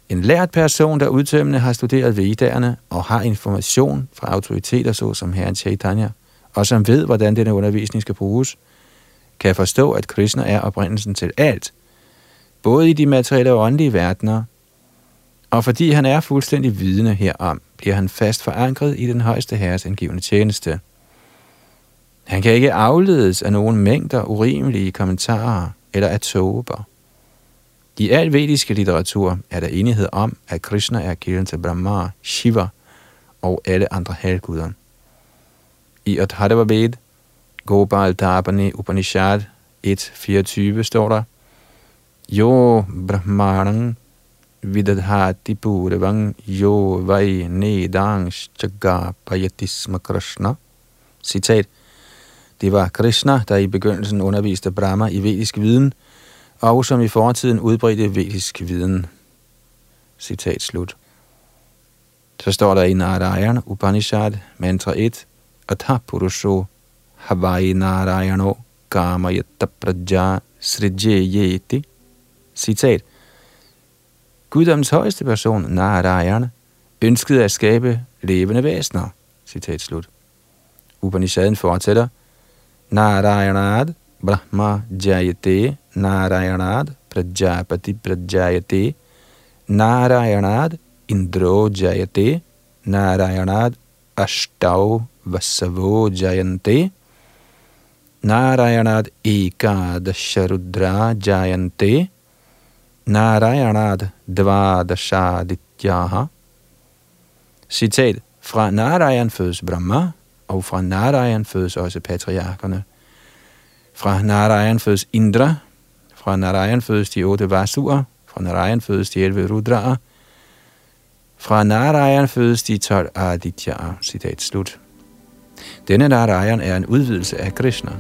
En lært person, der udtømmende har studeret vedderne og har information fra autoriteter såsom Herren Chaitanya, og som ved, hvordan denne undervisning skal bruges, kan forstå, at Krishna er oprindelsen til alt, både i de materielle og åndelige verdener, og fordi han er fuldstændig vidne herom, bliver han fast forankret i den højeste herres angivende tjeneste. Han kan ikke afledes af nogen mængder urimelige kommentarer eller af tåber. I al vediske litteratur er der enighed om, at Krishna er kilden til Brahma, Shiva og alle andre halvguder. I Adharva Ved, Gopal Dharpani Upanishad 1.24 står der, Jo Brahmanang vidadhati purvang jo vai nedang payatisma Krishna. Citat. Det var Krishna, der i begyndelsen underviste Brahma i vedisk viden – og som i fortiden udbredte vedisk viden. Citat slut. Så står der i Narayan Upanishad, mantra 1, Atha Purusho Havai Narayano Kamayata Praja Srijayeti. Citat. Guddoms højeste person, Narayan, ønskede at skabe levende væsener. Citat slut. Upanishaden fortsætter. Narayanad Brahma Jayate Narayanad Prajapati Prajayate Narayanad Indro Jayate Narayanad Ashtau Vasavo Jayante Narayanad Ekadasharudra Jayante Narayanad Dvadashadityaha Citat Fra Narayan fødes Brahma, og fra Narayan fødes også patriarkerne. Fra Narayan fødes Indra, fra Narayan fødes de otte Vasuer, fra Narayan fødes de elve Rudra'er, fra Narayan fødes de tolv Aditya'er. Citat slut. Denne Narayan er en udvidelse af Krishna.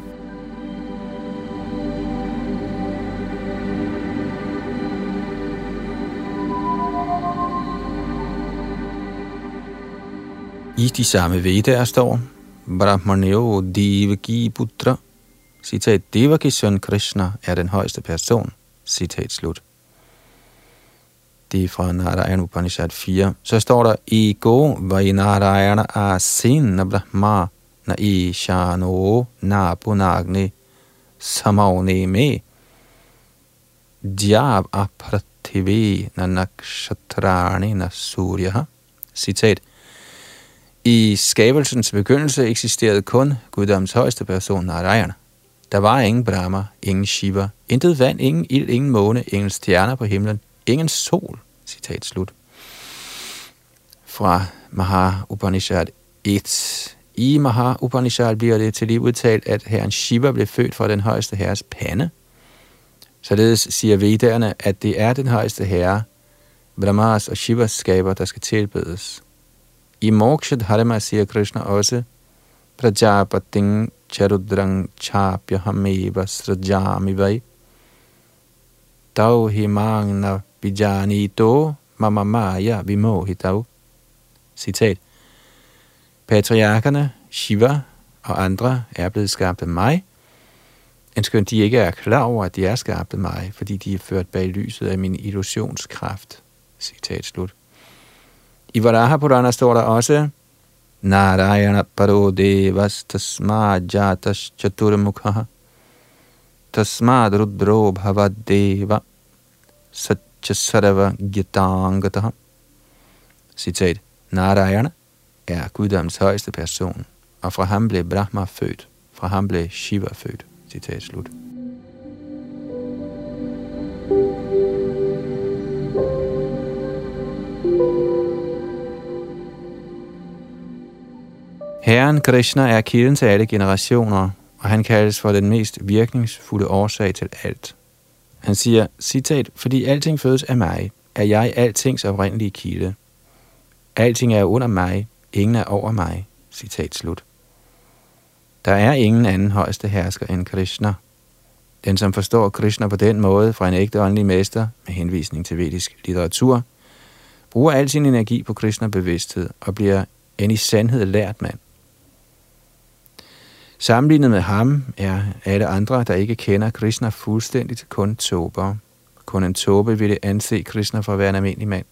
I de samme Vedaer står, Brahmaneo Devaki Putra Citat, Devaki søn Krishna er den højeste person. Citat slut. Det er fra Narayana Upanishad 4. Så står der, Ego Vainarayana Asin Brahma Na Ishano Napunagni samavne Me Djab Aprathive Na Nakshatrani Na Surya. Citat. I skabelsens begyndelse eksisterede kun Guddoms højeste person, Narayana. Der var ingen Brahma, ingen Shiva, intet vand, ingen ild, ingen måne, ingen stjerner på himlen, ingen sol. Citat slut. Fra Maha Upanishad 1. I Maha Upanishad bliver det til lige udtalt, at herren Shiva blev født fra den højeste herres pande. Således siger vedderne, at det er den højeste herre, Brahmas og Shivas skaber, der skal tilbedes. I Moksha Dharma siger Krishna også, Prajapating charudrang chapyahameva srajami vai. Tau himangna vijanito mama maya vimohitau. Citat. Patriarkerne, Shiva og andre er blevet skabt af mig, Endskønt de ikke er klar over, at de er skabt af mig, fordi de er ført bag lyset af min illusionskraft. Citat slut. I Varaha Purana står der også, Narayana paro devas tasma jatas chaturmukha tasmad rudro bhavad deva satchasarava gyatangataha. Citat. Narayana er guddoms højeste person, og fra ham blev Brahma født, fra ham blev Shiva født. Citat slut. Herren Krishna er kilden til alle generationer, og han kaldes for den mest virkningsfulde årsag til alt. Han siger, citat, fordi alting fødes af mig, er jeg altings oprindelige kilde. Alting er under mig, ingen er over mig. Citat slut. Der er ingen anden højeste hersker end Krishna. Den, som forstår Krishna på den måde fra en ægte åndelig mester med henvisning til vedisk litteratur, bruger al sin energi på Krishna-bevidsthed og bliver en i sandhed lært mand. Sammenlignet med ham er alle andre, der ikke kender Krishna fuldstændigt, kun tober. Kun en tåbe ville anse Krishna for at være en almindelig mand.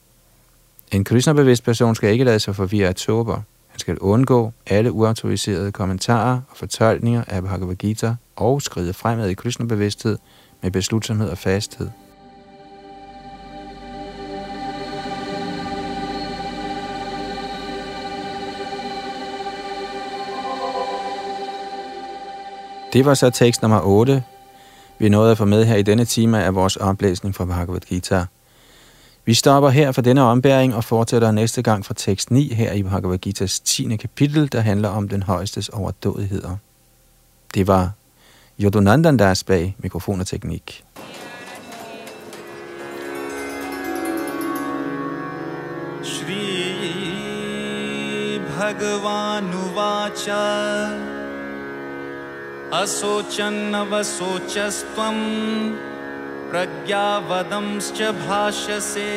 En Krishna-bevidst person skal ikke lade sig forvirre af tober. Han skal undgå alle uautoriserede kommentarer og fortolkninger af Bhagavad Gita og skride fremad i Krishna-bevidsthed med beslutsomhed og fasthed. Det var så tekst nummer 8, vi nåede at få med her i denne time af vores oplæsning fra Bhagavad Gita. Vi stopper her for denne ombæring og fortsætter næste gang fra tekst 9 her i Bhagavad Gita's 10. kapitel, der handler om den højestes overdådigheder. Det var Yodunandandas bag mikrofon og teknik. Shri Bhagavan Uvacha असोचन्नवशोचस्त्वम् प्रज्ञावदंश्च भाषसे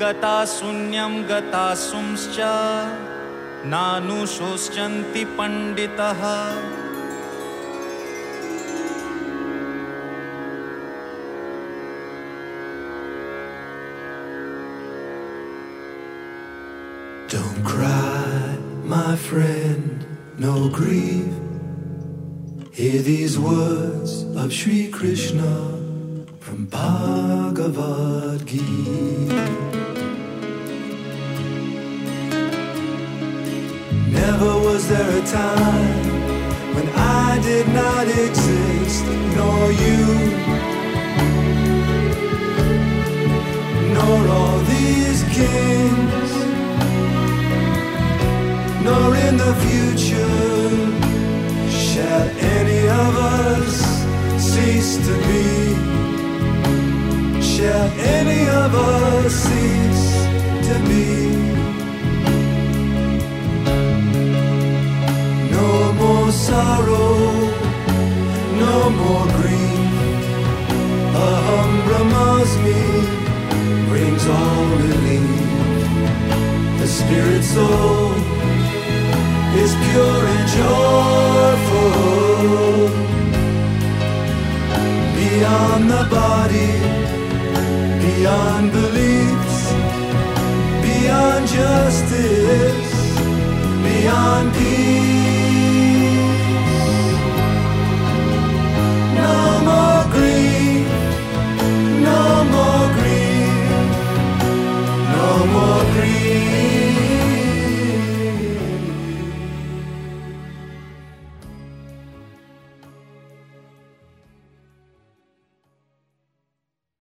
गताशून्यं गतासुंश्च नानुशोश्चन्ति पण्डितः Don't cry, my friend, no grief. Hear these words of Sri Krishna from Bhagavad Gita. Never was there a time when I did not exist, nor you, nor all these kings, nor in the future to be? Shall any of us cease to be? No more sorrow, no more grief. Aham Brahmasmi brings all relief. The spirit soul is pure and joyful beyond the body, beyond beliefs, beyond justice, beyond peace. No more grief, no more grief, no more grief.